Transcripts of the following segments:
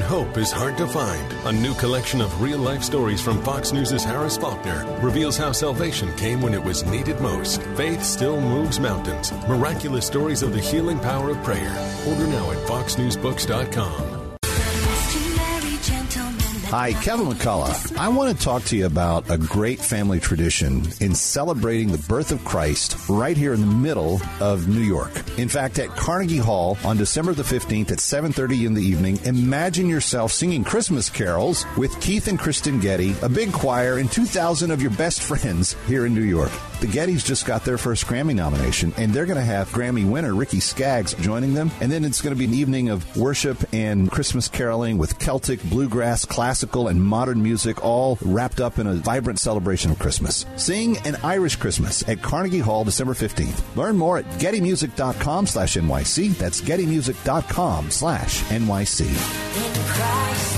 Hope is hard to find. A new collection of real life stories from Fox News' Harris Faulkner reveals how salvation came when it was needed most. Faith still moves mountains. Miraculous stories of the healing power of prayer. Order now at foxnewsbooks.com. Hi, Kevin McCullough. I want to talk to you about a great family tradition in celebrating the birth of Christ right here in the middle of New York. In fact, at Carnegie Hall on December the 15th at 7:30 in the evening, imagine yourself singing Christmas carols with Keith and Kristyn Getty, a big choir, and 2,000 of your best friends here in New York. The Gettys just got their first Grammy nomination, and they're going to have Grammy winner Ricky Skaggs joining them. And then it's going to be an evening of worship and Christmas caroling with Celtic, bluegrass, classical, and modern music, all wrapped up in a vibrant celebration of Christmas. Sing an Irish Christmas at Carnegie Hall December 15th. Learn more at gettymusic.com slash NYC. That's gettymusic.com slash NYC.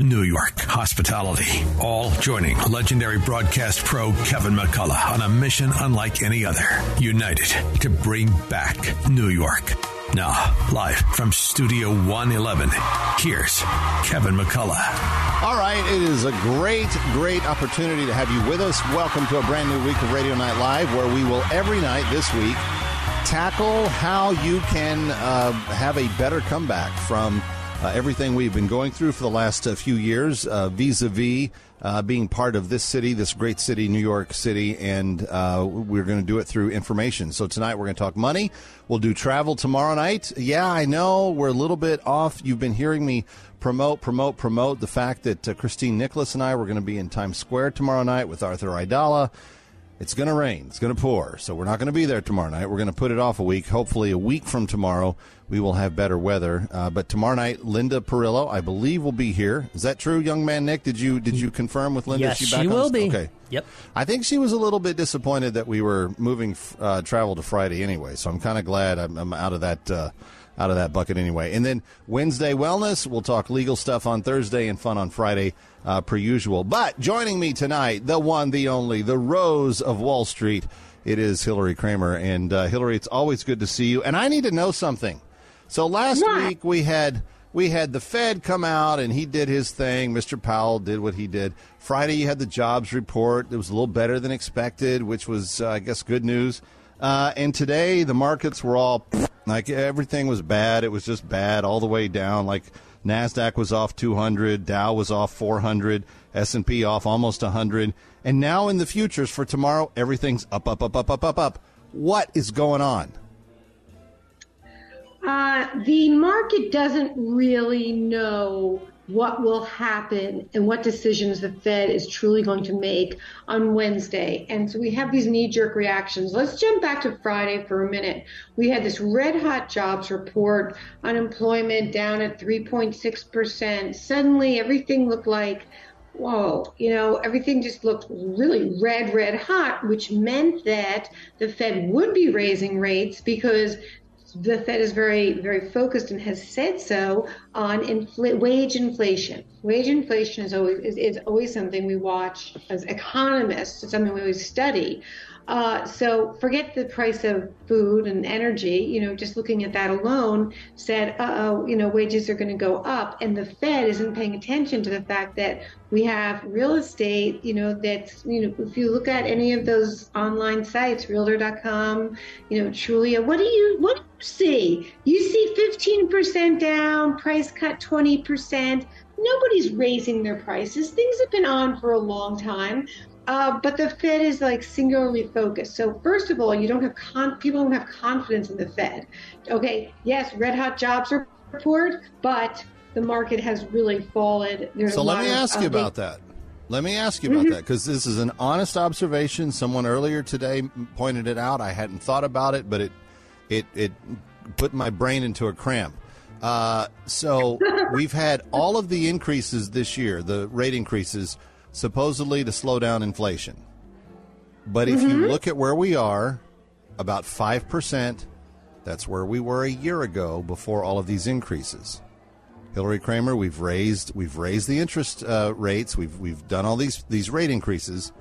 to New York hospitality. All joining legendary broadcast pro Kevin McCullough on a mission unlike any other. United to bring back New York. Now, live from Studio 111, here's Kevin McCullough. All right, it is a great, great opportunity to have you with us. Welcome to a brand new week of Radio Night Live, where we will every night this week tackle how you can uh, have a better comeback from uh, everything we've been going through for the last uh, few years, vis a vis being part of this city, this great city, New York City, and uh, we're going to do it through information. So tonight we're going to talk money. We'll do travel tomorrow night. Yeah, I know we're a little bit off. You've been hearing me promote, promote, promote the fact that uh, Christine Nicholas and I were going to be in Times Square tomorrow night with Arthur Aidala. It's going to rain. It's going to pour. So we're not going to be there tomorrow night. We're going to put it off a week. Hopefully, a week from tomorrow, we will have better weather. Uh, but tomorrow night, Linda Perillo, I believe, will be here. Is that true, young man Nick? Did you did you confirm with Linda? Yes, she, she will be. Okay. Yep. I think she was a little bit disappointed that we were moving uh, travel to Friday anyway. So I'm kind of glad I'm, I'm, out of that. Uh, out of that bucket anyway. And then Wednesday wellness, we'll talk legal stuff on Thursday and fun on Friday, uh, per usual. But joining me tonight, the one, the only, the Rose of Wall Street, it is Hilary Kramer. And uh, Hilary, it's always good to see you. And I need to know something. So last week we had we had the Fed come out and he did his thing. Mr. Powell did what he did. Friday you had the jobs report. It was a little better than expected, which was uh, I guess good news. Uh, and today the markets were all like everything was bad. It was just bad all the way down. Like Nasdaq was off 200, Dow was off 400, S&P off almost 100, and now in the futures for tomorrow everything's up up up up up up up. What is going on? Uh, the market doesn't really know what will happen and what decisions the Fed is truly going to make on Wednesday. And so we have these knee jerk reactions. Let's jump back to Friday for a minute. We had this red hot jobs report, unemployment down at 3.6%. Suddenly everything looked like whoa, you know, everything just looked really red, red hot, which meant that the Fed would be raising rates because the Fed is very, very focused and has said so on infl- wage inflation. Wage inflation is always is, is always something we watch as economists. It's something we always study. Uh, so forget the price of food and energy. You know, just looking at that alone said, uh oh, you know, wages are going to go up, and the Fed isn't paying attention to the fact that we have real estate. You know, that's you know, if you look at any of those online sites, Realtor.com, you know, Trulia, what do you what do you see? You see 15% down, price cut 20%. nobody's raising their prices. Things have been on for a long time. Uh, but the Fed is like singularly focused. So first of all, you don't have con- people don't have confidence in the Fed. Okay, yes, red hot jobs are report, but the market has really fallen. There's so let me ask of, you about that. Let me ask you about mm-hmm. that because this is an honest observation. Someone earlier today pointed it out. I hadn't thought about it, but it it it put my brain into a cramp. Uh, so we've had all of the increases this year, the rate increases, supposedly to slow down inflation. But if mm-hmm. you look at where we are, about five percent. That's where we were a year ago before all of these increases. Hilary Kramer, we've raised we've raised the interest uh, rates. We've we've done all these these rate increases.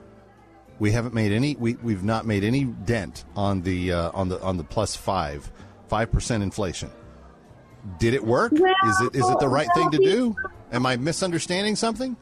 We haven't made any. We we've not made any dent on the uh, on the on the plus five five percent inflation. Did it work? Well, is it is it the right thing to do? Am I misunderstanding something?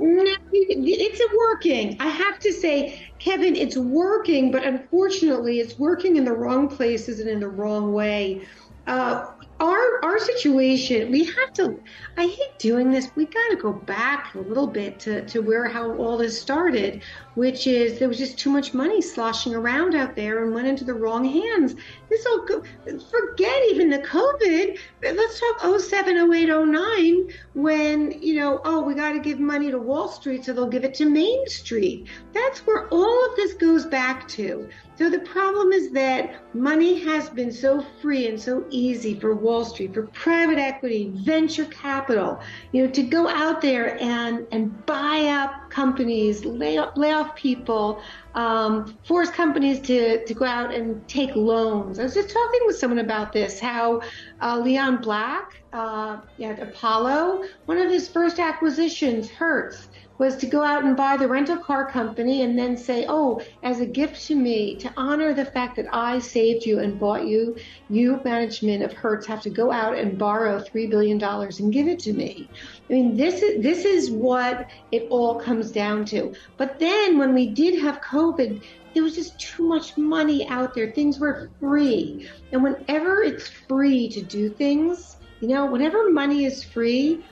No, it's working. I have to say, Kevin, it's working, but unfortunately, it's working in the wrong places and in the wrong way. Uh, our our situation, we have to. I hate doing this. We got to go back a little bit to to where how all this started, which is there was just too much money sloshing around out there and went into the wrong hands. This all go, forget even the COVID. Let's talk 07, 08, 09 when you know oh we got to give money to Wall Street so they'll give it to Main Street. That's where all of this goes back to. So the problem is that money has been so free and so easy for Wall Street, for private equity, venture capital, you know, to go out there and, and buy up companies, lay, lay off people, um, force companies to, to go out and take loans. I was just talking with someone about this, how uh, Leon Black uh, at Apollo, one of his first acquisitions, Hertz, was to go out and buy the rental car company and then say, oh, as a gift to me, to honor the fact that I saved you and bought you, you, management of Hertz, have to go out and borrow $3 billion and give it to me. I mean, this is, this is what it all comes down to. But then when we did have COVID, there was just too much money out there. Things were free. And whenever it's free to do things, you know, whenever money is free,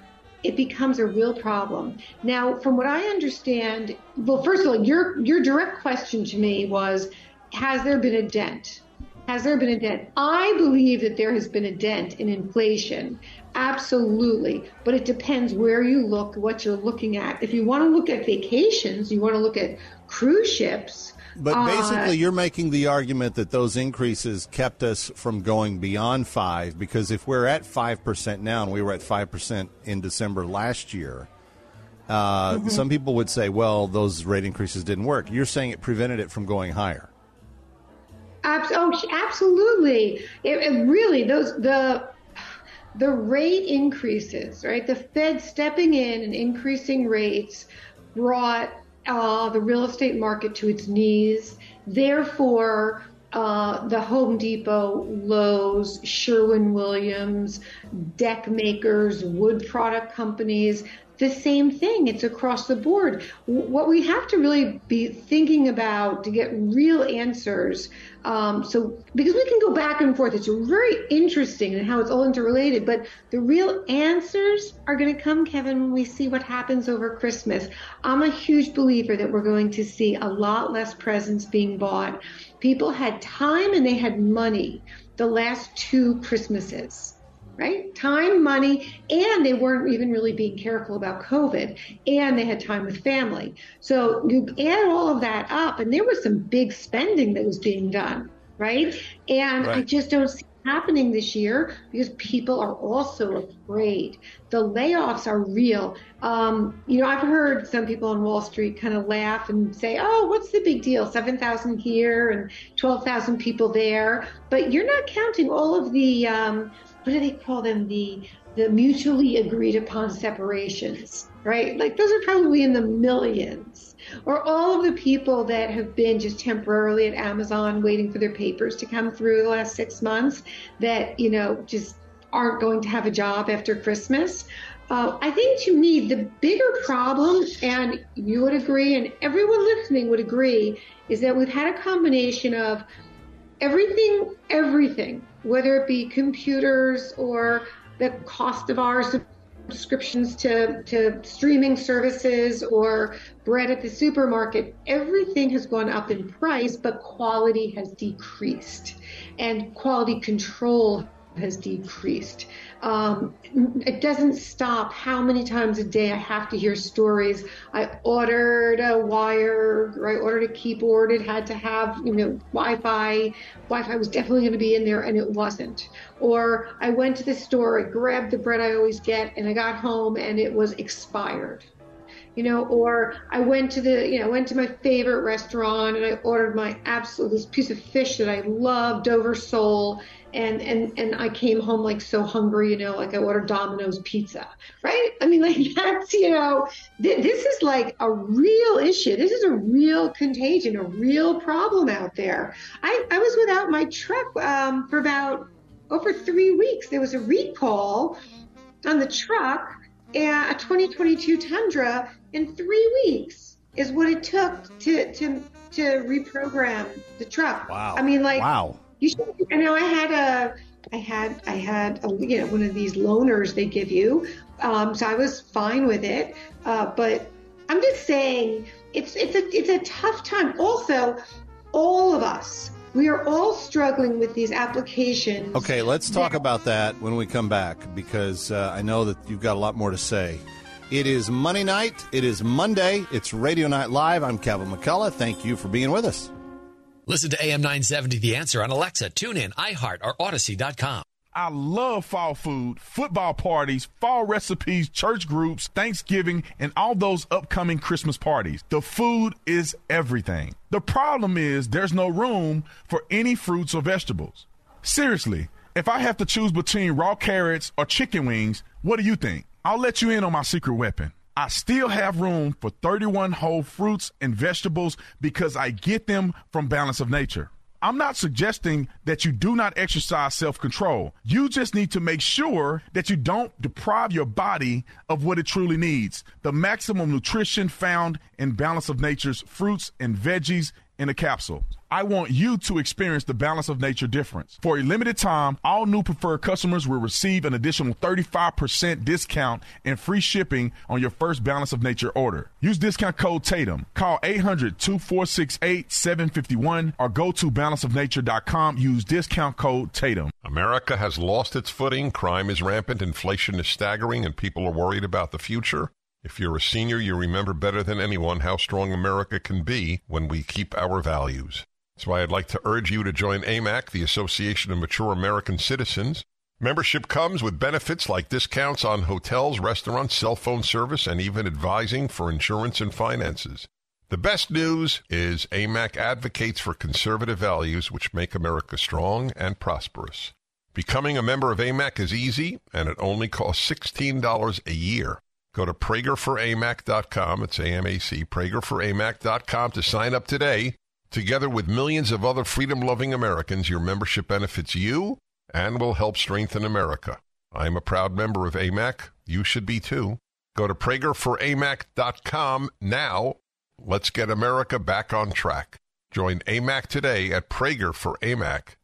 it becomes a real problem. Now, from what I understand, well, first of all, your your direct question to me was, has there been a dent? Has there been a dent? I believe that there has been a dent in inflation. Absolutely. But it depends where you look, what you're looking at. If you want to look at vacations, you want to look at cruise ships, but uh, basically, uh, you're making the argument that those increases kept us from going beyond five because if we're at five percent now and we were at five percent in December last year, uh, mm-hmm. some people would say, "Well, those rate increases didn't work." You're saying it prevented it from going higher. Oh, absolutely! It, it really those the the rate increases, right? The Fed stepping in and increasing rates brought uh, the real estate market to its knees. Therefore, uh, the Home Depot, Lowe's, Sherwin Williams, deck makers, wood product companies, the same thing. It's across the board. What we have to really be thinking about to get real answers. Um, so, because we can go back and forth, it's very interesting and how it's all interrelated. But the real answers are going to come, Kevin, when we see what happens over Christmas. I'm a huge believer that we're going to see a lot less presents being bought. People had time and they had money the last two Christmases right? Time, money, and they weren't even really being careful about COVID, and they had time with family. So you add all of that up, and there was some big spending that was being done, right? And right. I just don't see it happening this year because people are also afraid. The layoffs are real. Um, you know, I've heard some people on Wall Street kind of laugh and say, "Oh, what's the big deal? Seven thousand here and twelve thousand people there." But you're not counting all of the um, what do they call them? The the mutually agreed upon separations, right? Like those are probably in the millions. Or all of the people that have been just temporarily at Amazon waiting for their papers to come through the last six months that, you know, just aren't going to have a job after Christmas. Uh, I think to me, the bigger problem, and you would agree, and everyone listening would agree, is that we've had a combination of everything, everything whether it be computers or the cost of our subscriptions to, to streaming services or bread at the supermarket, everything has gone up in price, but quality has decreased and quality control has decreased. Um, it doesn't stop how many times a day I have to hear stories. I ordered a wire, or I ordered a keyboard. It had to have, you know, Wi-Fi. Wi-Fi was definitely going to be in there, and it wasn't. Or I went to the store, I grabbed the bread I always get, and I got home and it was expired you know, or I went to the, you know, went to my favorite restaurant and I ordered my absolute this piece of fish that I love, Dover sole, and and and I came home like so hungry, you know, like I ordered Domino's pizza, right? I mean, like that's you know, th- this is like a real issue. This is a real contagion, a real problem out there. I I was without my truck um, for about over three weeks. There was a recall on the truck, and a 2022 Tundra in three weeks is what it took to to to reprogram the truck. Wow. I mean, like wow. You should. I know I had a. I had I had a, you know one of these loaners they give you, um, so I was fine with it. Uh, but I'm just saying it's it's a it's a tough time. Also, all of us we are all struggling with these applications. Okay, let's talk about that when we come back because uh, I know that you've got a lot more to say. It is Monday night. It is Monday. It's Radio Night Live. I'm Kevin McCullough. Thank you for being with us. Listen to AM 970 The Answer on Alexa, TuneIn, iHeart, or Audacy.com. I love fall food, football parties, fall recipes, church groups, Thanksgiving, and all those upcoming Christmas parties. The food is everything. The problem is there's no room for any fruits or vegetables. Seriously, if I have to choose between raw carrots or chicken wings, what do you think? I'll let you in on my secret weapon. I still have room for 31 whole fruits and vegetables because I get them from Balance of Nature. I'm not suggesting that you do not exercise self control. You just need to make sure that you don't deprive your body of what it truly needs the maximum nutrition found in Balance of Nature's fruits and veggies in a capsule. I want you to experience the balance of nature difference. For a limited time, all new preferred customers will receive an additional 35% discount and free shipping on your first balance of nature order. Use discount code Tatum. Call 800-2468-751 or go to balanceofnature.com. Use discount code Tatum. America has lost its footing. Crime is rampant. Inflation is staggering and people are worried about the future. If you're a senior, you remember better than anyone how strong America can be when we keep our values. That's why I'd like to urge you to join AMAC, the Association of Mature American Citizens. Membership comes with benefits like discounts on hotels, restaurants, cell phone service, and even advising for insurance and finances. The best news is AMAC advocates for conservative values which make America strong and prosperous. Becoming a member of AMAC is easy, and it only costs $16 a year. Go to PragerForAMAC.com, it's A-M-A-C, PragerForAMAC.com to sign up today. Together with millions of other freedom loving Americans, your membership benefits you and will help strengthen America. I'm a proud member of AMAC. You should be too. Go to PragerForAMAC.com now. Let's get America back on track. Join AMAC today at PragerForAMAC.com.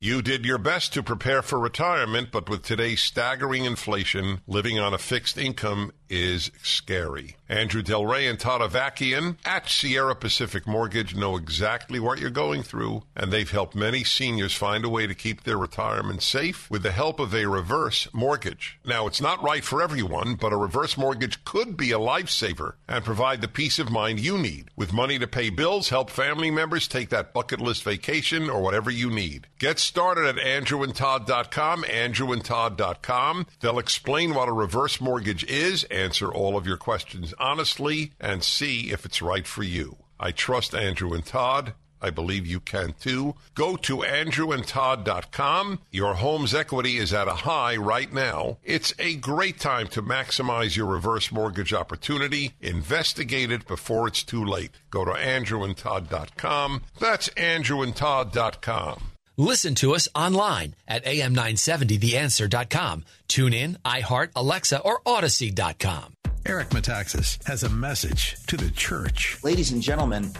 You did your best to prepare for retirement, but with today's staggering inflation, living on a fixed income is scary. Andrew Del Rey and Todd Avakian at Sierra Pacific Mortgage know exactly what you're going through, and they've helped many seniors find a way to keep their retirement safe with the help of a reverse mortgage. Now, it's not right for everyone, but a reverse mortgage could be a lifesaver and provide the peace of mind you need. With money to pay bills, help family members take that bucket list vacation or whatever you need. Get started at andrewandtodd.com, andrewandtodd.com. They'll explain what a reverse mortgage is, answer all of your questions honestly, and see if it's right for you. I trust Andrew and Todd. I believe you can too. Go to andrewandtodd.com. Your home's equity is at a high right now. It's a great time to maximize your reverse mortgage opportunity. Investigate it before it's too late. Go to andrewandtodd.com. That's andrewandtodd.com. Listen to us online at am970theanswer.com. Tune in, iHeart, Alexa, or Audacy.com. Eric Metaxas has a message to the church. Ladies and gentlemen,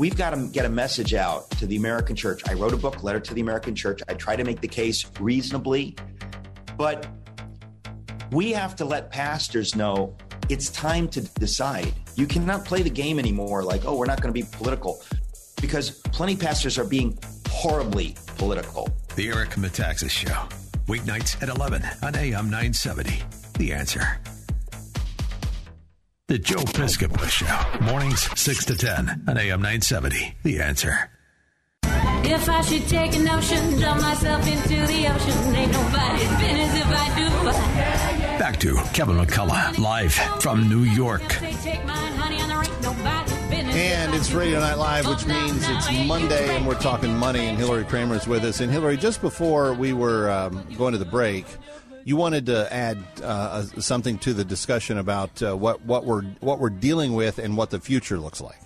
we've got to get a message out to the American church. I wrote a book, Letter to the American Church. I try to make the case reasonably, but We have to let pastors know it's time to decide. You cannot play the game anymore like, oh, we're not going to be political because plenty pastors are being horribly political. The Eric Metaxas Show. Weeknights at 11 on AM 970. The answer. The Joe Piscopo Show. Mornings 6 to 10 on AM 970. The answer. If I should take a notion, dump myself into the ocean, ain't nobody's business if I do. Back to Kevin McCullough, live from New York. And it's Radio Night Live, which means it's Monday, and we're talking money. And Hilary Kramer is with us. And Hilary, just before we were um, going to the break, you wanted to add uh, something to the discussion about uh, what what we're what we're dealing with and what the future looks like.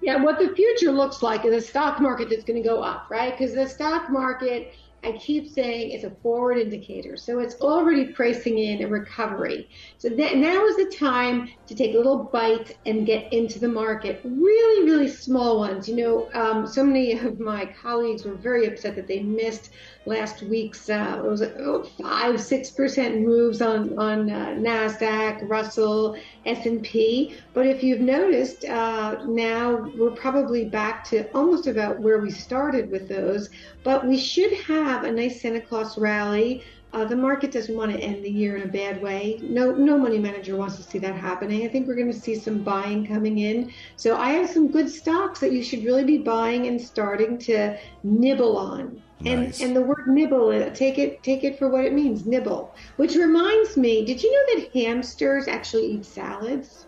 Yeah, what the future looks like is a stock market that's going to go up, right? Because the stock market I keep saying is a forward indicator. So it's already pricing in a recovery. So that now is the time to take a little bite and get into the market. Really, really small ones. You know, um, so many of my colleagues were very upset that they missed last week's uh, was it, oh, five six percent moves on on uh, Nasdaq, Russell, S and P. But if you've noticed, uh, now we're probably back to almost about where we started with those. But we should have a nice Santa Claus rally. Uh, the market doesn't want to end the year in a bad way. No, no money manager wants to see that happening. I think we're going to see some buying coming in. So I have some good stocks that you should really be buying and starting to nibble on. And and the word nibble, uh, take it take it for what it means, nibble. Which reminds me, did you know that hamsters actually eat salads?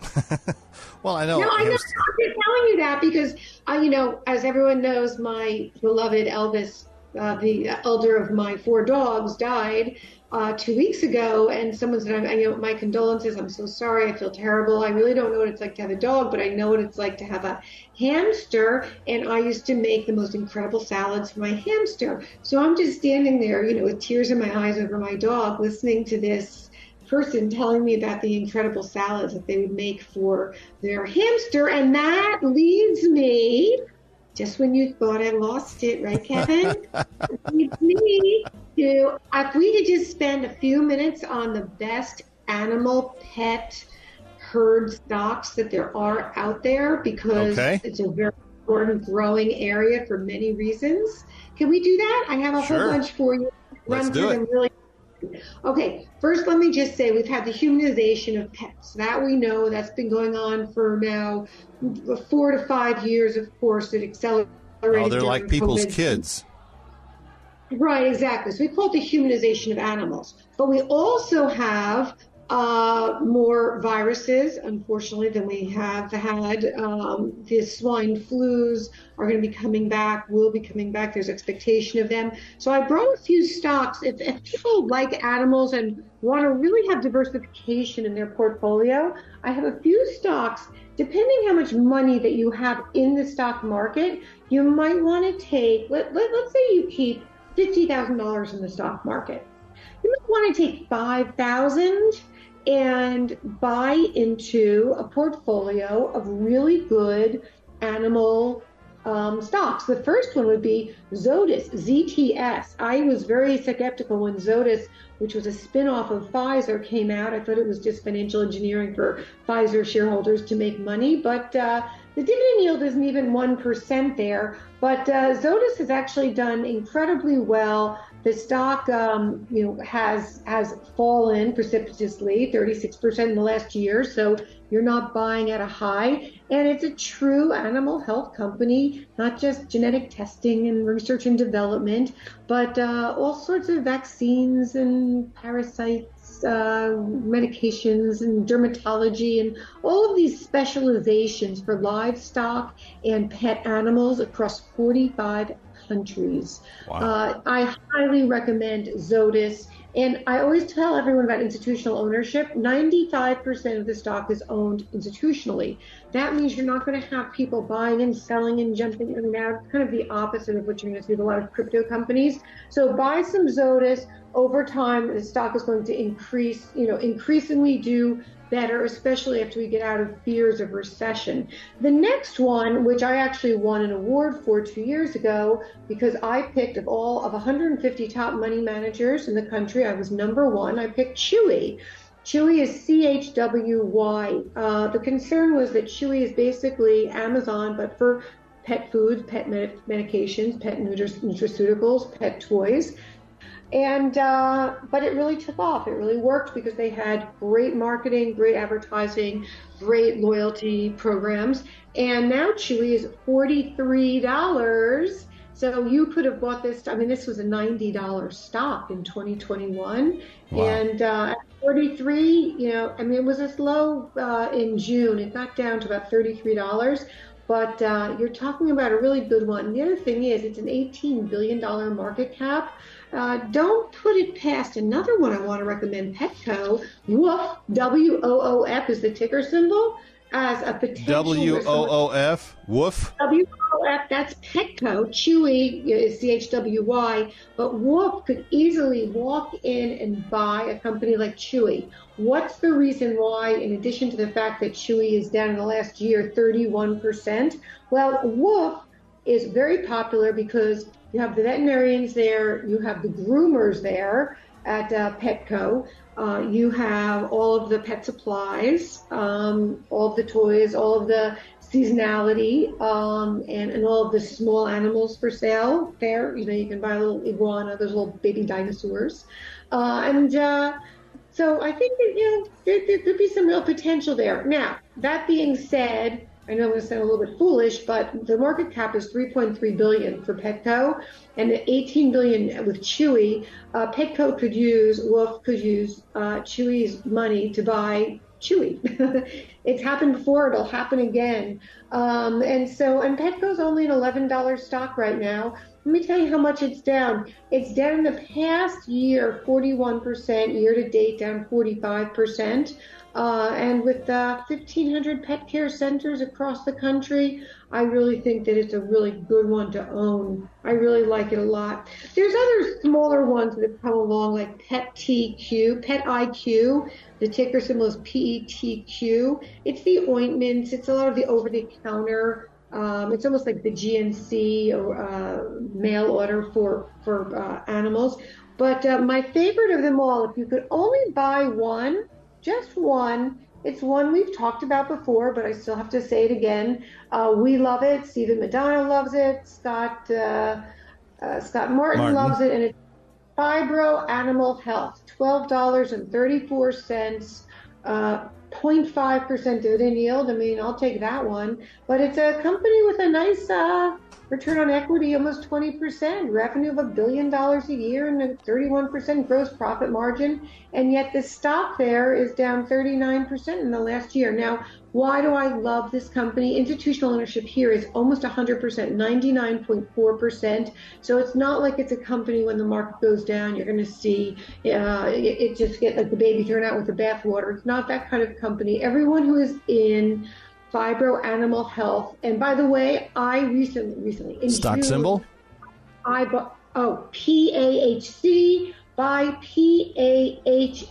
well, I know. No, I know. I'm just telling you that because I, you know, as everyone knows, my beloved Elvis, uh, the elder of my four dogs, died uh, two weeks ago, and someone said, I, you know, my condolences. I'm so sorry. I feel terrible. I really don't know what it's like to have a dog, but I know what it's like to have a hamster. And I used to make the most incredible salads for my hamster. So I'm just standing there, you know, with tears in my eyes over my dog, listening to this person telling me about the incredible salads that they would make for their hamster. And that leads me just when you thought I lost it, right, Kevin? leads me to, if we could just spend a few minutes on the best animal pet herd stocks that there are out there because okay. it's a very important growing area for many reasons. Can we do that? I have a sure. whole bunch for you. Let's do it. Really Okay, first let me just say we've had the humanization of pets. That we know that's been going on for now four to five years, of course, it accelerated. Oh, they're like people's COVID. kids. Right, exactly. So we call it the humanization of animals. But we also have uh, more viruses, unfortunately, than we have had. Um, the swine flus are going to be coming back, will be coming back. There's expectation of them. So I brought a few stocks. If, if people like animals and want to really have diversification in their portfolio, I have a few stocks. Depending how much money that you have in the stock market, you might want to take, let, let, let's say you keep $50,000 in the stock market. You might want to take 5,000 and buy into a portfolio of really good animal um, stocks. The first one would be Zoetis, ZTS. I was very skeptical when Zoetis, which was a spinoff of Pfizer, came out. I thought it was just financial engineering for Pfizer shareholders to make money, but uh, the dividend yield isn't even 1% there. But uh, Zoetis has actually done incredibly well. The stock, um, you know, has has fallen precipitously, 36% in the last year. So you're not buying at a high, and it's a true animal health company, not just genetic testing and research and development, but uh, all sorts of vaccines and uh, medications, and dermatology, and all of these specializations for livestock and pet animals across 45 countries. Wow. Uh, I highly recommend Zoetis. And I always tell everyone about institutional ownership. 95% of the stock is owned institutionally. That means you're not going to have people buying and selling and jumping in and out. Kind of the opposite of what you're going to see with a lot of crypto companies. So buy some Zoetis over time the stock is going to increase, you know, increasingly do better, especially after we get out of fears of recession. The next one, which I actually won an award for two years ago, because I picked of all of 150 top money managers in the country, I was number one. I picked Chewy. Chewy is C H W Y. Uh, the concern was that Chewy is basically Amazon, but for pet foods, pet med- medications, pet nutraceuticals, pet toys. And uh, but it really took off. It really worked because they had great marketing, great advertising, great loyalty programs. And now Chewy is forty three dollars. So you could have bought this. I mean, this was a ninety dollars stock in 2021, wow. and uh, 43, you know, I mean, it was as low uh, in June. It got down to about $33, but uh, you're talking about a really good one. The other thing is, it's an $18 billion market cap. Uh, don't put it past another one I want to recommend, Petco. Woof, W O O F is the ticker symbol as a potential. W O O F, woof. W O F, that's Petco. Chewy is C H W Y, but Woof could easily walk in and buy a company like Chewy. What's the reason why, in addition to the fact that Chewy is down in the last year 31%? Well, Woof is very popular because you have the veterinarians there, you have the groomers there at uh, Petco. Uh, you have all of the pet supplies, um, all of the toys, all of the seasonality, um, and, and all of the small animals for sale there. You know, you can buy a little iguana, those little baby dinosaurs. Uh, and uh, so I think that, you know, there, there could be some real potential there. Now, that being said, I know I'm going to sound a little bit foolish, but the market cap is 3.3 billion for Petco, and the 18 billion with Chewy. Uh, Petco could use, Wolf could use uh, Chewy's money to buy Chewy. it's happened before; it'll happen again. Um, and so, and Petco's only an $11 stock right now. Let me tell you how much it's down. It's down the past year, 41%, year to date down 45%. Uh, and with uh, 1,500 pet care centers across the country, I really think that it's a really good one to own. I really like it a lot. There's other smaller ones that have come along, like Pet TQ, Pet IQ. The ticker symbol is PETQ. It's the ointments. It's a lot of the over-the-counter. Um, it's almost like the GNC or uh, mail order for for uh, animals. But uh, my favorite of them all, if you could only buy one just one. It's one we've talked about before, but I still have to say it again. Uh, we love it. Stephen Madonna loves it. Scott uh, uh, Scott Martin, Martin, loves it, and it's Phibro Animal Health, twelve dollars and thirty four cents. 0.5% dividend yield. I mean, I'll take that one. But it's a company with a nice uh, return on equity, almost 20%, revenue of a billion dollars a year, and a 31% gross profit margin. And yet the stock there is down 39% in the last year. Now, why do I love this company? Institutional ownership here is almost 100%, 99.4%. So it's not like it's a company when the market goes down, you're going to see uh, it, it just get like the baby thrown out with the bathwater. It's not that kind of company. Everyone who is in Phibro Animal Health. And by the way, I recently, recently in stock June, symbol. I bought oh PAHC by PAHC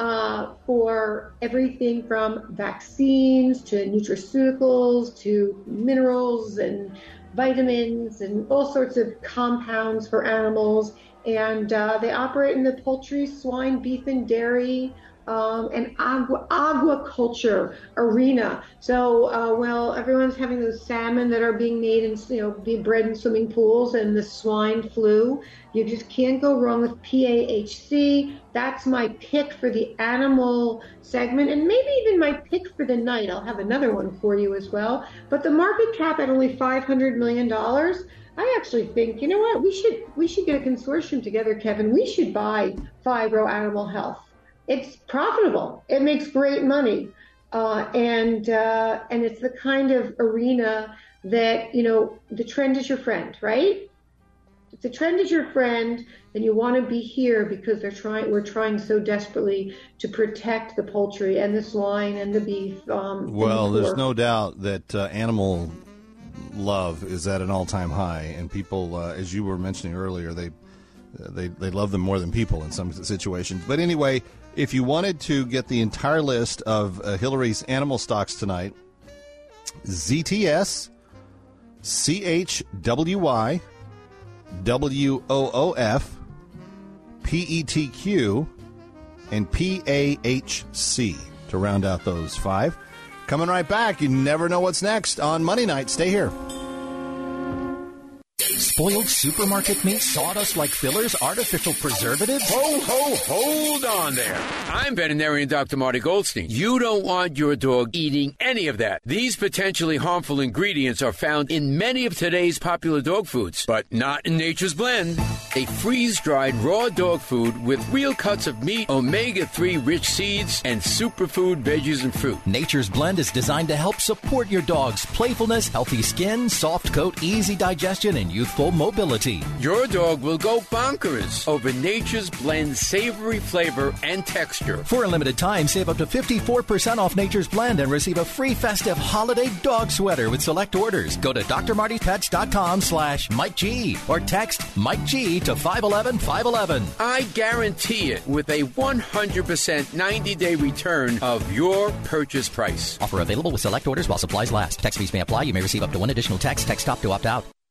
uh, for everything from vaccines to nutraceuticals to minerals and vitamins and all sorts of compounds for animals. And uh, they operate in the poultry, swine, beef, and dairy um, and aquaculture arena. So uh, while everyone's having those salmon that are being made and you know being bred in swimming pools and the swine flu, you just can't go wrong with PAHC. That's my pick for the animal segment, and maybe even my pick for the night. I'll have another one for you as well. But the market cap at only 500 million dollars. I actually think, you know what, we should we should get a consortium together, Kevin. We should buy Phibro Animal Health it's profitable. It makes great money, uh, and uh, and it's the kind of arena that you know the trend is your friend, right? If the trend is your friend, then you want to be here because they're trying. We're trying so desperately to protect the poultry and the swine and the beef. Um, well, the there's no doubt that uh, animal love is at an all-time high, and people, uh, as you were mentioning earlier, they they, they love them more than people in some situations. But anyway, if you wanted to get the entire list of uh, Hilary's animal stocks tonight, ZTS, CHWY, WOOF, PETQ, and PAHC to round out those five. Coming right back. You never know what's next on Money Night. Stay here. Spoiled supermarket meat, sawdust like fillers, artificial preservatives? Ho, ho, hold on there. I'm veterinarian Dr. Marty Goldstein. You don't want your dog eating any of that. These potentially harmful ingredients are found in many of today's popular dog foods, but not in Nature's Blend. A freeze dried raw dog food with real cuts of meat, omega 3 rich seeds, and superfood veggies and fruit. Nature's Blend is designed to help support your dog's playfulness, healthy skin, soft coat, easy digestion, and youthful mobility. Your dog will go bonkers over Nature's Blend savory flavor and texture. For a limited time, save up to 54% off Nature's Blend and receive a free festive holiday dog sweater with select orders. Go to drmartypets.com slash Mike G or text Mike G to 511 511. I guarantee it with a 100% 90 day return of your purchase price. Offer available with select orders while supplies last. Text fees may apply. You may receive up to one additional text. Text stop to opt out.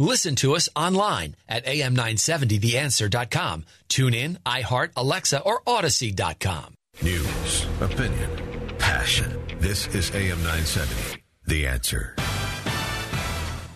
Listen to us online at am970theanswer.com. Tune in, iHeart, Alexa, or Audacy.com. News, opinion, passion. This is AM 970. The answer.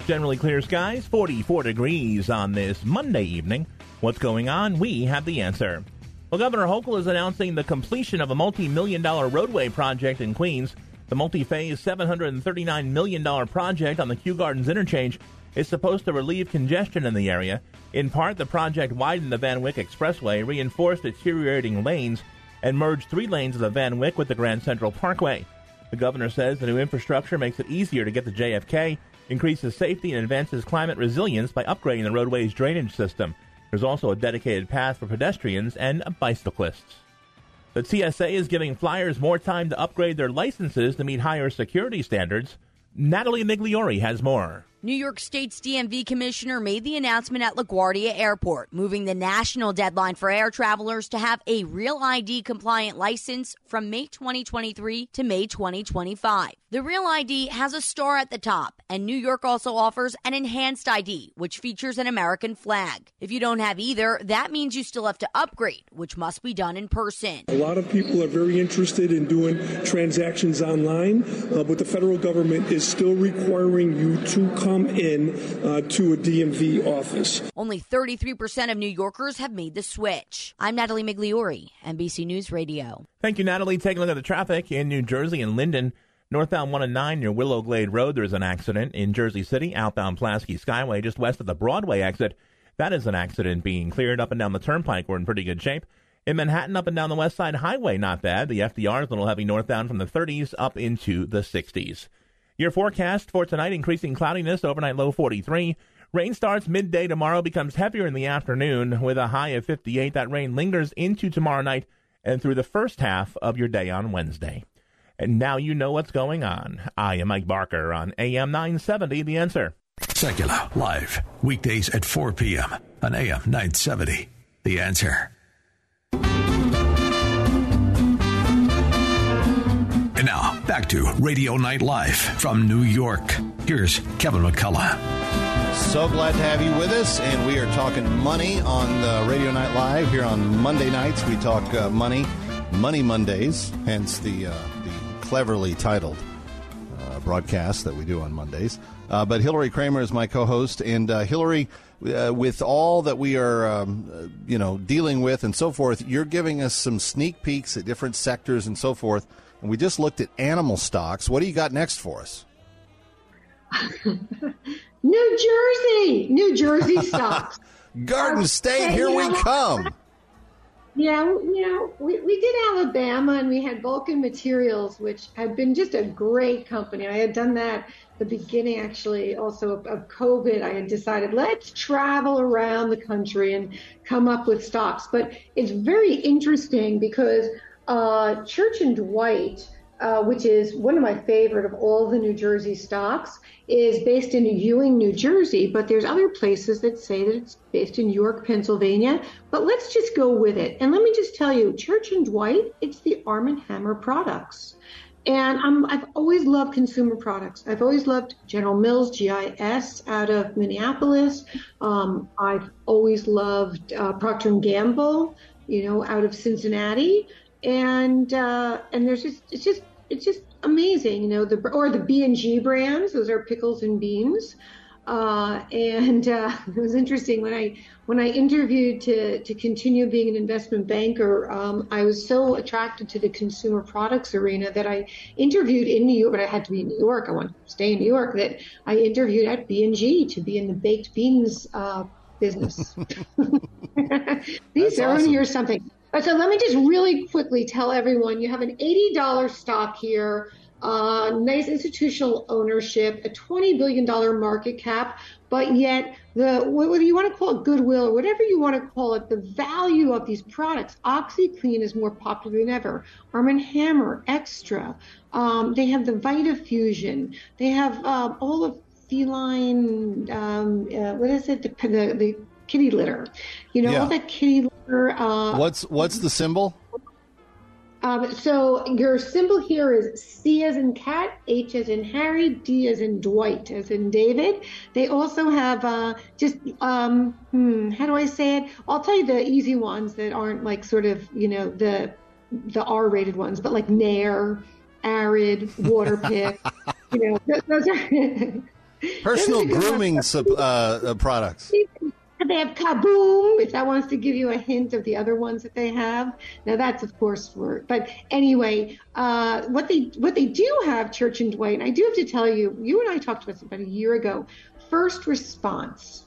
Generally clear skies, 44 degrees on this Monday evening. What's going on? We have the answer. Well, Governor Hochul is announcing the completion of a multi million dollar roadway project in Queens. The multi phase $739 million project on the Kew Gardens interchange is supposed to relieve congestion in the area. In part, the project widened the Van Wyck Expressway, reinforced deteriorating lanes, and merged three lanes of the Van Wyck with the Grand Central Parkway. The governor says the new infrastructure makes it easier to get to JFK, increases safety, and advances climate resilience by upgrading the roadway's drainage system. There's also a dedicated path for pedestrians and bicyclists. The TSA is giving flyers more time to upgrade their licenses to meet higher security standards. Natalie Migliori has more. New York State's DMV commissioner made the announcement at LaGuardia Airport, moving the national deadline for air travelers to have a Real ID compliant license from May 2023 to May 2025. The Real ID has a star at the top, and New York also offers an enhanced ID, which features an American flag. If you don't have either, that means you still have to upgrade, which must be done in person. A lot of people are very interested in doing transactions online, uh, but the federal government is still requiring you to come in uh, to a DMV office. Only 33% of New Yorkers have made the switch. I'm Natalie Migliori, NBC News Radio. Thank you, Natalie. Taking a look at the traffic in New Jersey and Linden. Northbound 1 and 9 near Willow Glade Road, there's an accident. In Jersey City, outbound Pulaski Skyway, just west of the Broadway exit, that is an accident being cleared up and down the turnpike. We're in pretty good shape. In Manhattan, up and down the West Side Highway, not bad. The FDR is a little heavy northbound from the 30s up into the 60s. Your forecast for tonight increasing cloudiness, overnight low 43. Rain starts midday tomorrow, becomes heavier in the afternoon with a high of 58. That rain lingers into tomorrow night and through the first half of your day on Wednesday. And now you know what's going on. I am Mike Barker on AM 970, The Answer. Sekulow, live, weekdays at 4 p.m. on AM 970. The Answer. And now, back to Radio Night Live from New York. Here's Kevin McCullough. So glad to have you with us, and we are talking money on uh, Radio Night Live here on Monday nights. We talk uh, money, Money Mondays, hence the uh, the cleverly titled uh, broadcast that we do on Mondays. Uh, but Hilary Kramer is my co-host, and uh, Hilary, with all that we are, um, you know, dealing with and so forth, you're giving us some sneak peeks at different sectors and so forth. And we just looked at animal stocks. What do you got next for us? New Jersey, New Jersey stocks. Garden um, State, here we come. Yeah, you know, we, we did Alabama and we had Vulcan Materials, which had been just a great company. I had done that the beginning actually also of, of COVID. I had decided let's travel around the country and come up with stocks. But it's very interesting because uh, Church and Dwight, uh, which is one of my favorite of all the New Jersey stocks, is based in Ewing, New Jersey, but there's other places that say that it's based in York, Pennsylvania. But let's just go with it. And let me just tell you, Church and Dwight, it's the Arm Hammer products. And I'm, I've always loved consumer products. I've always loved General Mills, GIS out of Minneapolis. Um, I've always loved uh, Procter Gamble, you know, out of Cincinnati. And uh, and there's just it's just it's just amazing, you know, the or the B and G brands. Those are pickles and beans. Uh, and uh, it was interesting when I when I interviewed to to continue being an investment banker. Um, I was so attracted to the consumer products arena that I interviewed in New York, but I had to be in New York. I wanted to stay in New York. That I interviewed at B and G to be in the baked beans uh, business. These are awesome. something. So let me just really quickly tell everyone: you have an eighty dollar stock here uh, nice institutional ownership, a $20 billion market cap, but yet the whether you want to call it goodwill or whatever you want to call it, the value of these products, OxiClean is more popular than ever. Arm & Hammer, Extra, um, they have the Vitafusion, they have um, all of feline, um, uh, what is it, the, the, the kitty litter, you know, yeah. all that kitty litter. Uh, what's what's the symbol? Um, so your symbol here is C as in cat, H as in Harry, D as in Dwight, as in David. They also have uh, just um, hmm, how do I say it? I'll tell you the easy ones that aren't like sort of you know the the R-rated ones, but like Nair, Arid, Waterpik. you know, those are personal grooming uh, uh, products. They have Kaboom, if that wants to give you a hint of the other ones that they have. Now that's of course for, but anyway, uh, what they what they do have, Church and Dwight. And I do have to tell you, you and I talked about this about a year ago. First response.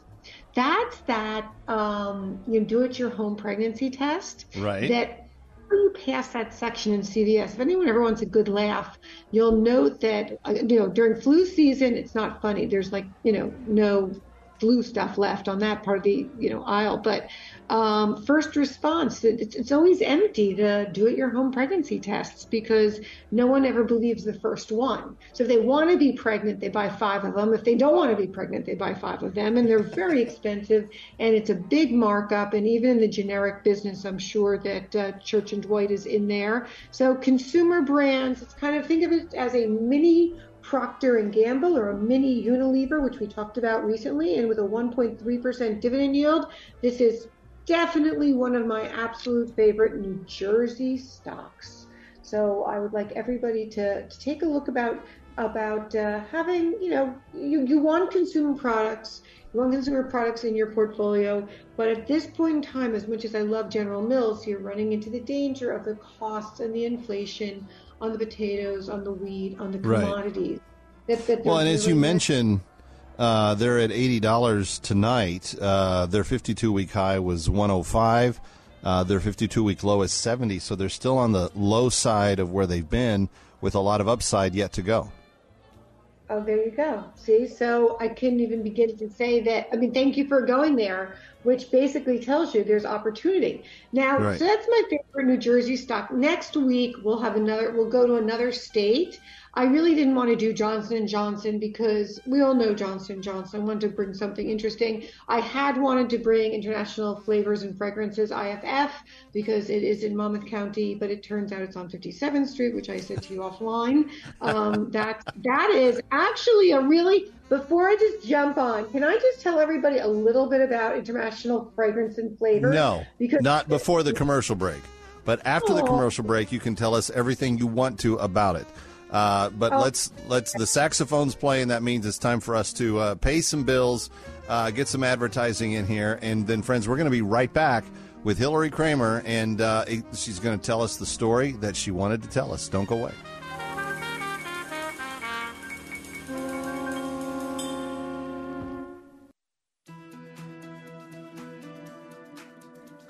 That's that um, you do it your home pregnancy test. Right. That you pass that section in CVS, if anyone ever wants a good laugh, you'll note that uh, you know during flu season it's not funny. There's like you know no flu stuff left on that part of the you know aisle. But um, first response, it's, it's always empty to do it your home pregnancy tests because no one ever believes the first one. So if they want to be pregnant, they buy five of them. If they don't want to be pregnant, they buy five of them, and they're very expensive and it's a big markup. And even in the generic business, I'm sure that uh, Church and Dwight is in there. So consumer brands, it's kind of think of it as a mini Procter and Gamble or a mini Unilever, which we talked about recently, and with a 1.3% dividend yield, this is definitely one of my absolute favorite New Jersey stocks. So I would like everybody to, to take a look about about uh, having, you know, you, you want consumer products, you want consumer products in your portfolio, but at this point in time, as much as I love General Mills, you're running into the danger of the costs and the inflation on the potatoes, on the wheat, on the commodities. Right. That, that well, and as you mentioned, uh, they're at eighty dollars tonight. Uh, their fifty-two week high was one hundred five. Uh, their 52 week low is 70, so they're still on the low side of where they've been with a lot of upside yet to go. Oh, there you go. See, so I couldn't even begin to say that. I mean, thank you for going there which basically tells you there's opportunity. Now, right. so that's my favorite New Jersey stock. Next week we'll have another. We'll go to another state. I really didn't want to do Johnson and Johnson because we all know Johnson and Johnson. I wanted to bring something interesting. I had wanted to bring International Flavors and Fragrances IFF because it is in Monmouth County, but it turns out it's on 57th Street, which I said to you offline. Um, that that is actually a really. Before I just jump on, can I just tell everybody a little bit about International Fragrance and Flavor? No, because not before the commercial break. But after the commercial break, you can tell us everything you want to about it. Uh, but Oh. let's let's the saxophone's playing. That means it's time for us to uh, pay some bills, uh, get some advertising in here, and then friends, we're going to be right back with Hilary Kramer, and uh, she's going to tell us the story that she wanted to tell us. Don't go away.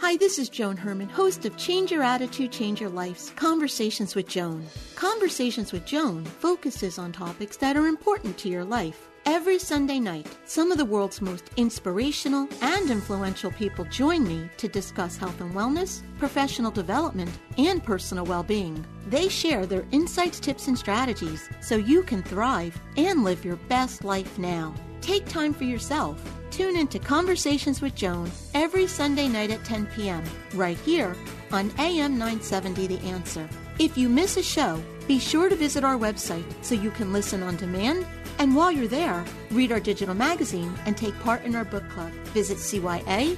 Hi, this is Joan Herman, host of Change Your Attitude, Change Your Life's Conversations with Joan. Conversations with Joan focuses on topics that are important to your life. Every Sunday night, some of the world's most inspirational and influential people join me to discuss health and wellness, professional development, and personal well being. They share their insights, tips, and strategies so you can thrive and live your best life now. Take time for yourself. Tune into Conversations with Joan every Sunday night at 10 p.m. right here on AM 970 The Answer. If you miss a show, be sure to visit our website so you can listen on demand. And while you're there, read our digital magazine and take part in our book club. Visit CYACYL.com.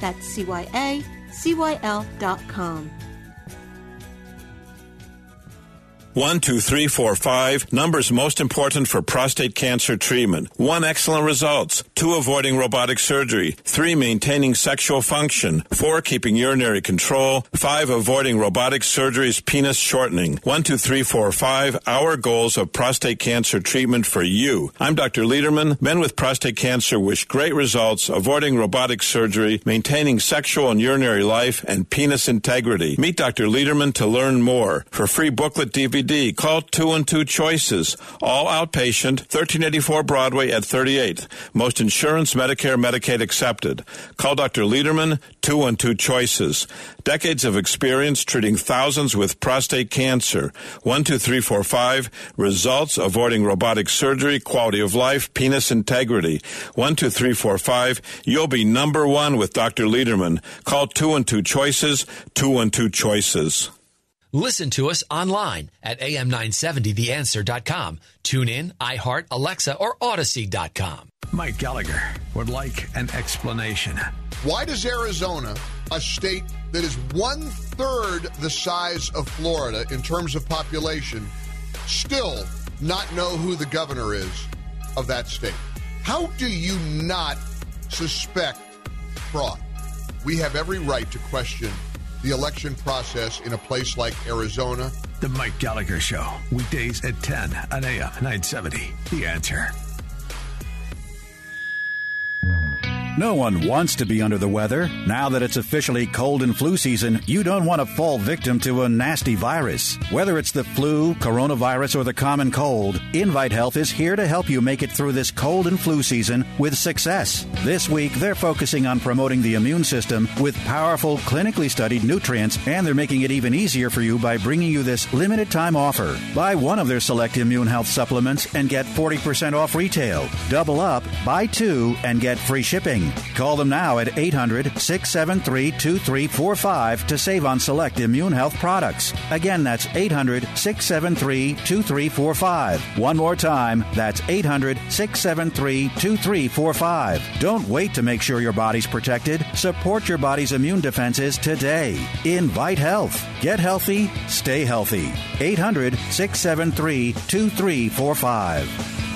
That's CYACYL.com. One, two, three, four, five. Numbers most important for prostate cancer treatment. One, excellent results. Two, avoiding robotic surgery. Three, maintaining sexual function. Four, keeping urinary control. Five, avoiding robotic surgery's penis shortening. One, two, three, four, five. Our goals of prostate cancer treatment for you. I'm Dr. Lederman. Men with prostate cancer wish great results, avoiding robotic surgery, maintaining sexual and urinary life, and penis integrity. Meet Dr. Lederman to learn more. For free booklet DVD, call 2 and 2 Choices. All outpatient, 1384 Broadway at 38th. Most insurance, Medicare, Medicaid accepted. Call Dr. Lederman, 2 and 2 Choices. Decades of experience treating thousands with prostate cancer. 12345. Results avoiding robotic surgery, quality of life, penis integrity. 12345. You'll be number one with Dr. Lederman. Call 2 and 2 Choices, 2 and 2 Choices. Listen to us online at am970theanswer.com. Tune in, iHeart, Alexa, or Audacy.com. Mike Gallagher would like an explanation. Why does Arizona, a state that is one third the size of Florida in terms of population, still not know who the governor is of that state? How do you not suspect fraud? We have every right to question the election process in a place like Arizona. The Mike Gallagher Show, weekdays at 10 on AM 970. The answer. No one wants to be under the weather. Now that it's officially cold and flu season, you don't want to fall victim to a nasty virus. Whether it's the flu, coronavirus, or the common cold, Invite Health is here to help you make it through this cold and flu season with success. This week, they're focusing on promoting the immune system with powerful, clinically studied nutrients, and they're making it even easier for you by bringing you this limited time offer. Buy one of their select immune health supplements and get 40% off retail. Double up, buy two, and get free shipping. Call them now at 800 673 2345 to save on select immune health products. Again, that's 800 673 2345. One more time, that's 800 673 2345. Don't wait to make sure your body's protected. Support your body's immune defenses today. Invite Health. Get healthy, stay healthy. 800 673 2345.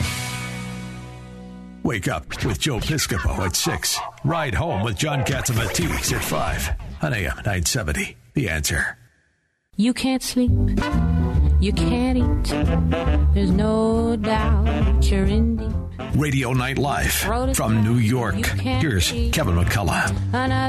Wake up with Joe Piscopo at 6. Ride home with John Catsimatidis at 5 on AM 970. The answer. You can't sleep. You can't eat. There's no doubt you're in deep. Radio Night Live from New York. Here's Kevin McCullough.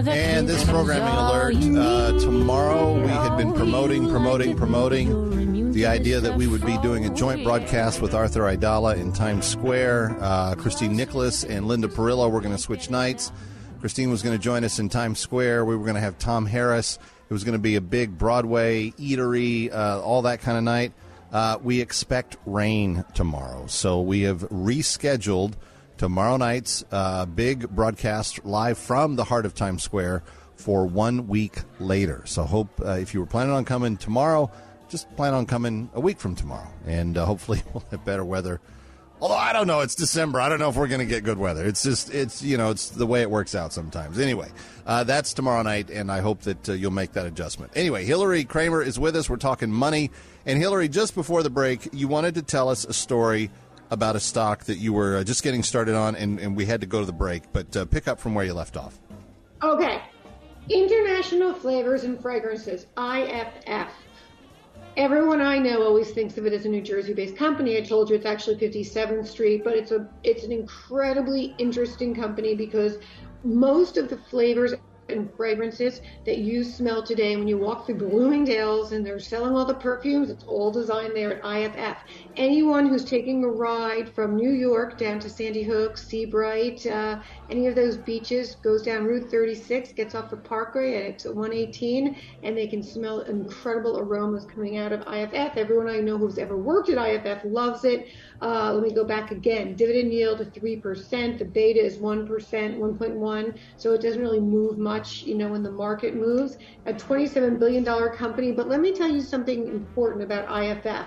And this programming alert uh, tomorrow, we had been promoting, promoting, promoting the idea that we would be doing a joint broadcast with Arthur Idala in Times Square. Uh, Christine Nicholas and Linda Perillo were going to switch nights. Christine was going to join us in Times Square. We were going to have Tom Harris. It was going to be a big Broadway eatery, uh, all that kind of night. Uh, we expect rain tomorrow, so we have rescheduled tomorrow night's uh, big broadcast live from the heart of Times Square for one week later. So, hope uh, if you were planning on coming tomorrow, just plan on coming a week from tomorrow, and uh, hopefully we'll have better weather. Although I don't know, it's December. I don't know if we're going to get good weather. It's just, it's you know, it's the way it works out sometimes. Anyway, uh, that's tomorrow night, and I hope that uh, you'll make that adjustment. Anyway, Hilary Kramer is with us. We're talking money, and Hilary, just before the break, you wanted to tell us a story about a stock that you were uh, just getting started on, and, and we had to go to the break. But uh, pick up from where you left off. Okay. International Flavors and Fragrances, IFF. Everyone I know always thinks of it as a New Jersey-based company. I told you it's actually 57th Street, but it's a it's an incredibly interesting company because most of the flavors and fragrances that you smell today when you walk through Bloomingdale's and they're selling all the perfumes, it's all designed there at IFF. Anyone who's taking a ride from New York down to Sandy Hook, Sea Bright, uh, any of those beaches, goes down Route 36, gets off the Parkway at exit 118, and they can smell incredible aromas coming out of IFF. Everyone I know who's ever worked at IFF loves it. Uh, let me go back again. Dividend yield of 3%. The beta is 1%, 1.1. So it doesn't really move much, you know, when the market moves. A $27 billion company. But let me tell you something important about IFF.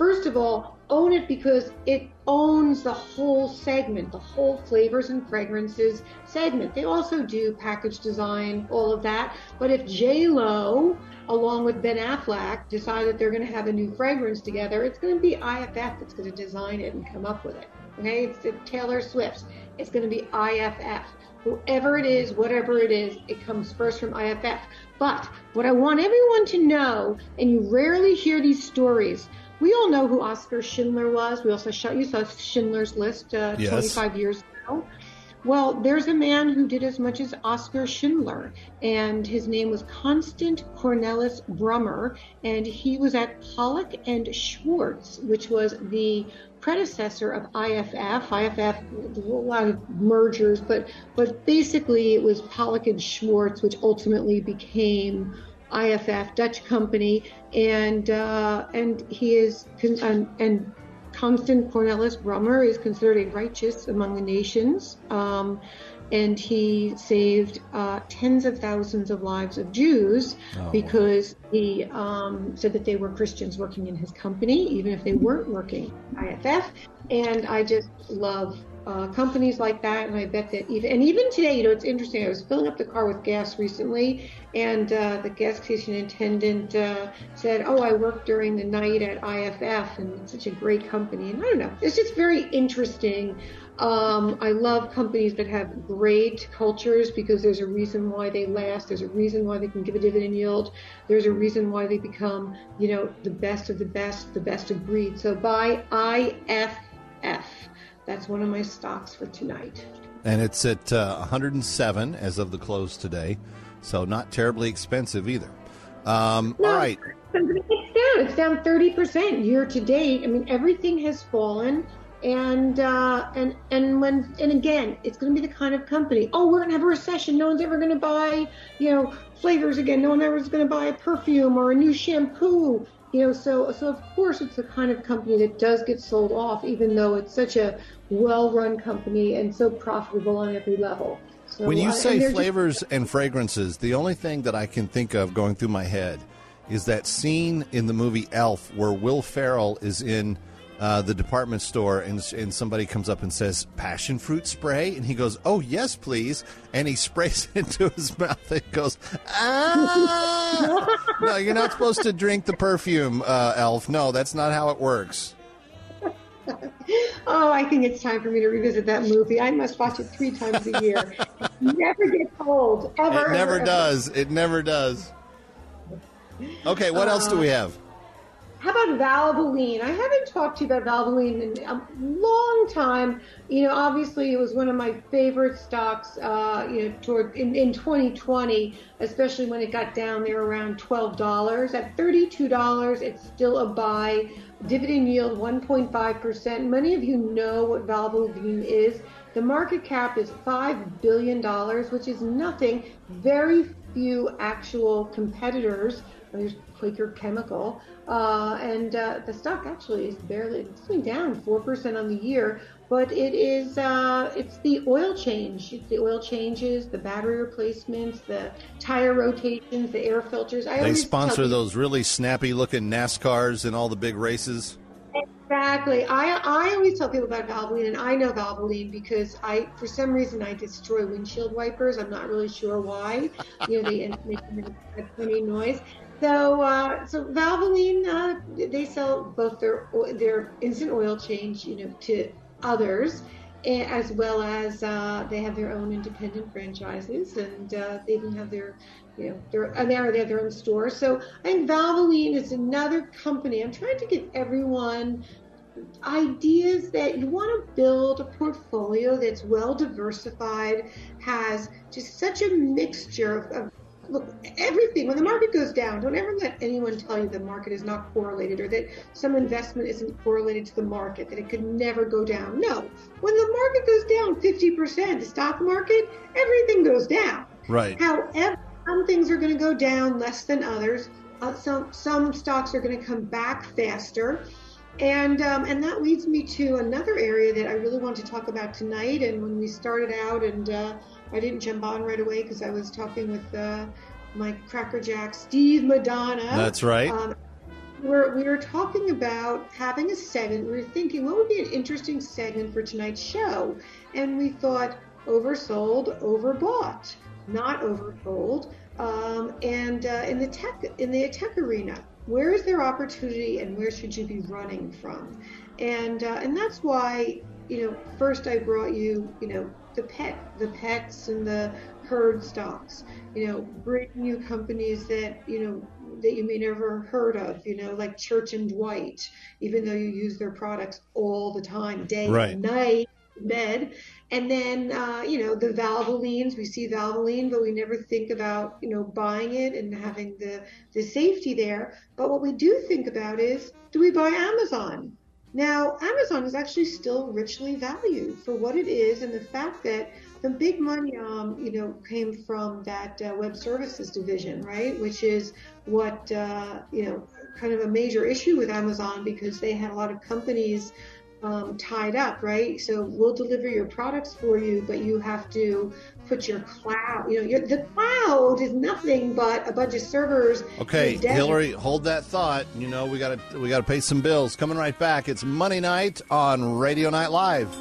First of all, own it because it owns the whole segment, the whole flavors and fragrances segment. They also do package design, all of that. But if J Lo, along with Ben Affleck, decide that they're going to have a new fragrance together, it's going to be IFF that's going to design it and come up with it. Okay, it's Taylor Swift. It's going to be IFF. Whoever it is, whatever it is, it comes first from IFF. But what I want everyone to know, and you rarely hear these stories, we all know who Oscar Schindler was. We also shot you saw Schindler's List uh, Yes. 25 years ago. Well, there's a man who did as much as Oscar Schindler, and his name was Constant Cornelis Brummer, and he was at Polak and Schwarz, which was the predecessor of IFF. IFF, a lot of mergers, but but basically it was Polak and Schwarz, which ultimately became IFF, Dutch company, and uh, and he is con- and, and Constant Cornelis Brummer is considered a righteous among the nations, um, and he saved uh, tens of thousands of lives of Jews Oh. because he um, said that they were Christians working in his company, even if they weren't working IFF. And I just love uh, companies like that, and I bet that even and even today, you know, it's interesting. I was filling up the car with gas recently, and uh, the gas station attendant uh, said, "Oh, I work during the night at IFF, and it's such a great company." And I don't know, it's just very interesting. Um, I love companies that have great cultures because there's a reason why they last. There's a reason why they can give a dividend yield. There's a reason why they become, you know, the best of the best, the best of breed. So buy IFF. That's one of my stocks for tonight. And it's at uh, 107 as of the close today, so not terribly expensive either. Um, all right. It's down. It's down 30% year to date. I mean, everything has fallen. And uh, and and when and again, it's going to be the kind of company. Oh, we're going to have a recession. No one's ever going to buy, you know, flavors again. No one ever is going to buy a perfume or a new shampoo. You know, so so of course it's the kind of company that does get sold off, even though it's such a well-run company and so profitable on every level. So, when you say and they're just- flavors and fragrances, the only thing that I can think of going through my head is that scene in the movie Elf where Will Ferrell is in uh, the department store and, and somebody comes up and says passion fruit spray and he goes oh yes please and he sprays it into his mouth and goes ah no you're not supposed to drink the perfume uh, elf no that's not how it works Oh, I think it's time for me to revisit that movie. I must watch it three times a year. It never gets old. Ever. it never ever, does it never does okay what else do we have How about Valvoline? I haven't talked to you about Valvoline in a long time. You know, obviously it was one of my favorite stocks. Uh, you know, toward in, in 2020, especially when it got down there around twelve dollars. At thirty-two dollars, it's still a buy. Dividend yield 1.5 percent. Many of you know what Valvoline is. The market cap is five billion dollars, which is nothing. Very few actual competitors. There's Quaker Chemical, uh, and uh, the stock actually is barely it's going down four percent on the year. But it is uh, it's the oil change, it's the oil changes, the battery replacements, the tire rotations, the air filters. I They sponsor those really snappy looking NASCARs and all the big races. Exactly. I I always tell people about Valvoline, and I know Valvoline because I, for some reason, I destroy windshield wipers. I'm not really sure why. You know, they end up making a funny noise. So, uh, so Valvoline, uh, they sell both their their instant oil change, you know, to others, as well as uh, they have their own independent franchises, and uh, they even have their, you know, their and are- they have their own store. So I think Valvoline is another company. I'm trying to get everyone ideas that you want to build a portfolio that's well diversified, has just such a mixture of, of look everything. When the market goes down, don't ever let anyone tell you the market is not correlated or that some investment isn't correlated to the market, that it could never go down. No, when the market goes down 50%, the stock market, everything goes down. Right. However, some things are going to go down less than others. Uh, some some stocks are going to come back faster, and um, and that leads me to another area that I really want to talk about tonight. And when we started out, and uh, I didn't jump on right away because I was talking with uh, my Cracker Jack Steve Madonna. That's right. Um, we're, we were talking about having a segment. We were thinking, what would be an interesting segment for tonight's show? And we thought, oversold, overbought, not oversold. Um, and uh, in the tech in the tech arena, where is there opportunity, and where should you be running from? And uh, and that's why you know first I brought you you know the pet the pets and the herd stocks. You know, bring you companies that you know that you may never heard of. You know, like Church and Dwight, even though you use their products all the time, day Right. and night, bed. And then, uh, you know, the Valvolines, we see Valvoline, but we never think about, you know, buying it and having the, the safety there. But what we do think about is, do we buy Amazon? Now, Amazon is actually still richly valued for what it is and the fact that the big money, um, you know, came from that uh, web services division, right? Which is what, uh, you know, kind of a major issue with Amazon because they had a lot of companies um, tied up, right? So we'll deliver your products for you, but you have to put your cloud. You know, your, the cloud is nothing but a bunch of servers. Okay, in a desert. Hilary, hold that thought. You know we got to we got to pay some bills. Coming right back. It's Monday night on Radio Night Live.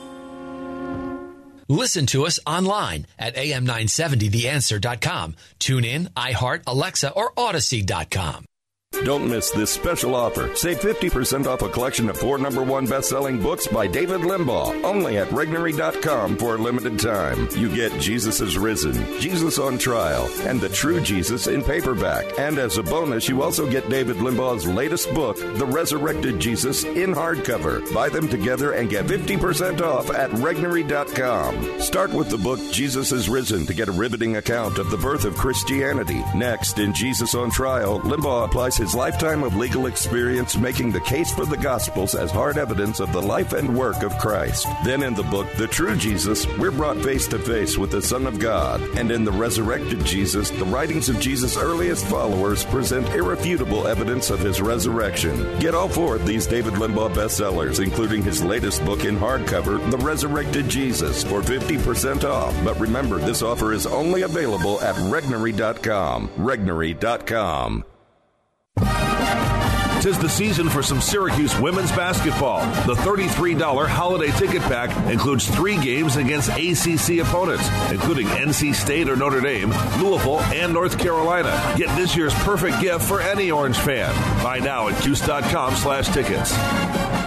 Listen to us online at am970theanswer.com. Tune in, iHeart, Alexa, or Audacy.com. Don't miss this special offer. Save 50% off a collection of four number one best-selling books by David Limbaugh, only at Regnery.com for a limited time. You get Jesus is Risen, Jesus on Trial, and The True Jesus in paperback. And as a bonus, you also get David Limbaugh's latest book, The Resurrected Jesus, in hardcover. Buy them together and get 50% off at Regnery.com. Start with the book Jesus is Risen to get a riveting account of the birth of Christianity. Next, in Jesus on Trial, Limbaugh applies his lifetime of legal experience making the case for the Gospels as hard evidence of the life and work of Christ. Then in the book, The True Jesus, we're brought face to face with the Son of God. And in The Resurrected Jesus, the writings of Jesus' earliest followers present irrefutable evidence of his resurrection. Get all four of these David Limbaugh bestsellers, including his latest book in hardcover, The Resurrected Jesus, for 50% off. But remember, this offer is only available at Regnery.com. Regnery.com. Tis the season for some Syracuse women's basketball. The $33 holiday ticket pack includes three games against ACC opponents, including NC State or Notre Dame, Louisville, and North Carolina. Get this year's perfect gift for any Orange fan. Buy now at Cuse.com slash tickets.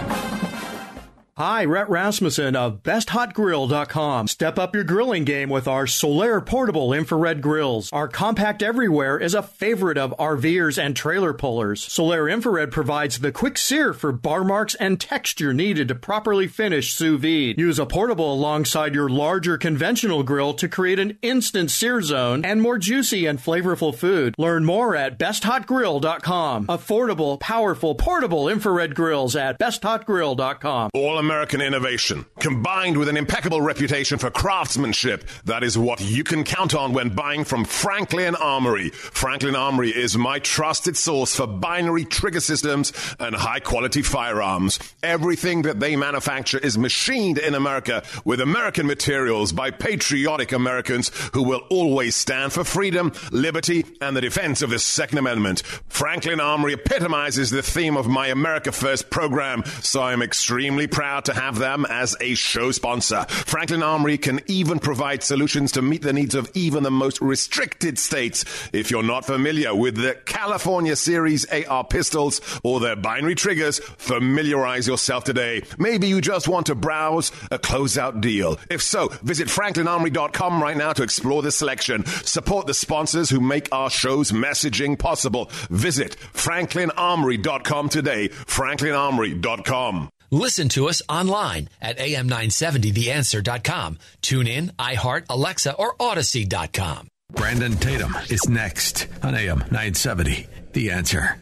Hi, Rhett Rasmussen of BestHotGrill.com. Step up your grilling game with our Solaire portable infrared grills. Our compact everywhere is a favorite of RVers and trailer pullers. Solaire infrared provides the quick sear for bar marks and texture needed to properly finish sous vide. Use a portable alongside your larger conventional grill to create an instant sear zone and more juicy and flavorful food. Learn more at BestHotGrill.com. Affordable, powerful, portable infrared grills at BestHotGrill.com. All American innovation, combined with an impeccable reputation for craftsmanship, that is what you can count on when buying from Franklin Armory. Franklin Armory is my trusted source for binary trigger systems and high quality firearms. Everything that they manufacture is machined in America with American materials by patriotic Americans who will always stand for freedom, liberty, and the defense of the Second Amendment. Franklin Armory epitomizes the theme of my America First program, so I'm extremely proud to have them as a show sponsor. Franklin Armory can even provide solutions to meet the needs of even the most restricted states. If you're not familiar with the California Series AR pistols or their binary triggers, familiarize yourself today. Maybe you just want to browse a closeout deal. If so, visit franklinarmory.com right now to explore the selection. Support the sponsors who make our show's messaging possible. Visit franklinarmory.com today. franklinarmory.com. Listen to us online at am970theanswer.com. Tune in, iHeart, Alexa, or Audacy.com. Brandon Tatum is next on AM 970. The answer.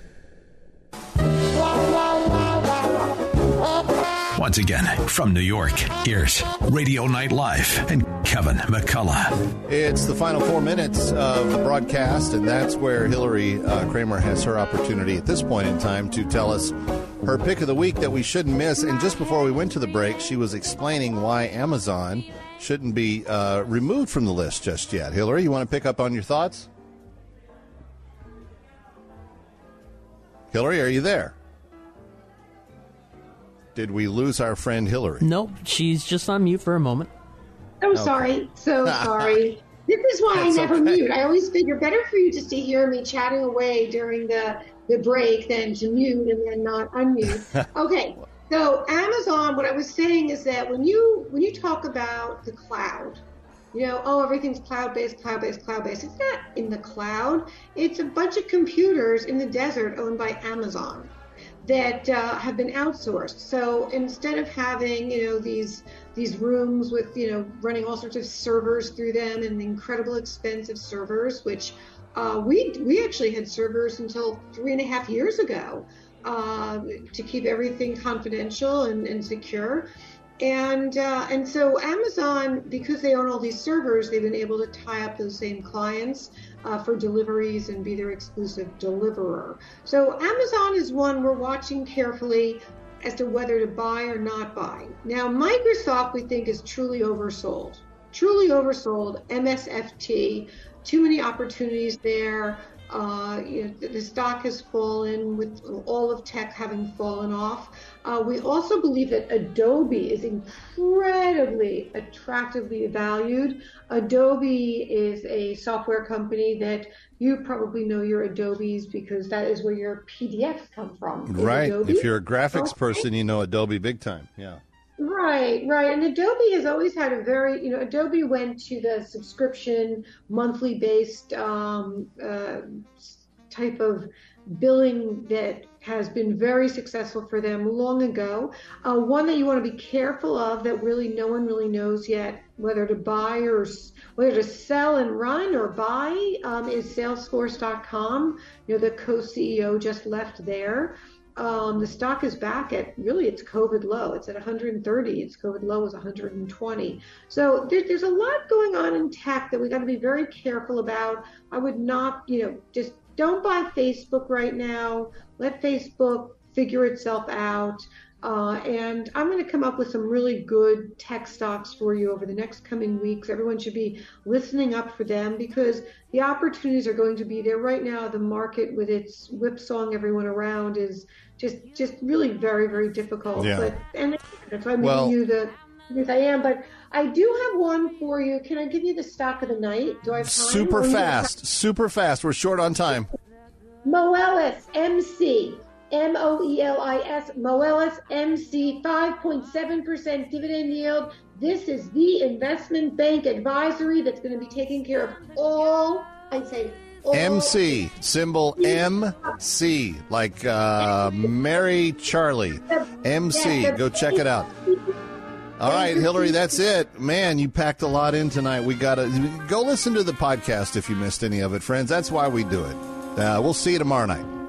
Once again, from New York, here's Radio Night Live and Kevin McCullough. It's the final four minutes of the broadcast, and that's where Hilary uh, Kramer has her opportunity at this point in time to tell us her pick of the week that we shouldn't miss. And just before we went to the break, she was explaining why Amazon shouldn't be uh, removed from the list just yet. Hilary, you want to pick up on your thoughts? Hilary, are you there? Did we lose our friend Hilary? Nope, she's just on mute for a moment. I'm sorry. So sorry. This is why That's I never okay. mute. I always figure better for you just to hear me chatting away during the, the break than to mute and then not unmute. okay. So Amazon, what I was saying is that when you when you talk about the cloud, you know, oh everything's cloud based, cloud based, cloud based. It's not in the cloud. It's a bunch of computers in the desert owned by Amazon that uh, have been outsourced. So instead of having you know these these rooms with you know running all sorts of servers through them and incredible expensive servers, which uh, we we actually had servers until three and a half years ago uh, to keep everything confidential and, and secure. And uh, and so Amazon, because they own all these servers, they've been able to tie up those same clients uh, for deliveries and be their exclusive deliverer. So Amazon is one we're watching carefully as to whether to buy or not buy. Now Microsoft, we think, is truly oversold. Truly oversold. MSFT, too many opportunities there. Uh, you know, the, stock has fallen with all of tech having fallen off. Uh, we also believe that Adobe is incredibly attractively valued. Adobe is a software company that you probably know your Adobes because that is where your PDFs come from. Right. Adobe. If you're a graphics Okay. person, you know Adobe big time. Yeah. Right, right. And Adobe has always had a very, you know, Adobe went to the subscription, monthly based um, uh, type of billing that has been very successful for them long ago. Uh, one that you want to be careful of that really no one really knows yet whether to buy or whether to sell and run or buy um, is Salesforce.com. You know, the co-CEO just left there. Um, the stock is back at really its COVID low. It's at 130. Its COVID low was 120. So there, there's a lot going on in tech that we got to be very careful about. I would not, you know, just don't buy Facebook right now. Let Facebook figure itself out. Uh, and I'm going to come up with some really good tech stocks for you over the next coming weeks. Everyone should be listening up for them because the opportunities are going to be there. Right now, the market with its whipsawing everyone around is just just really very very difficult. Yeah. But and that's why I'm Well- giving you the because I am. But I do have one for you. Can I give you the stock of the night? Do I have time? Super Or you gonna fast. Super fast. We're short on time. Moelis MC. M O E L I S, Moelis MC, 5.7% dividend yield. This is the investment bank advisory that's going to be taking care of all, I'd say, all MC symbol MC like uh, Mary Charlie. MC. Go check it out. All right, Hilary, that's it. Man, you packed a lot in tonight. We got to go listen to the podcast if you missed any of it, friends. That's why we do it. Uh, we'll see you tomorrow night.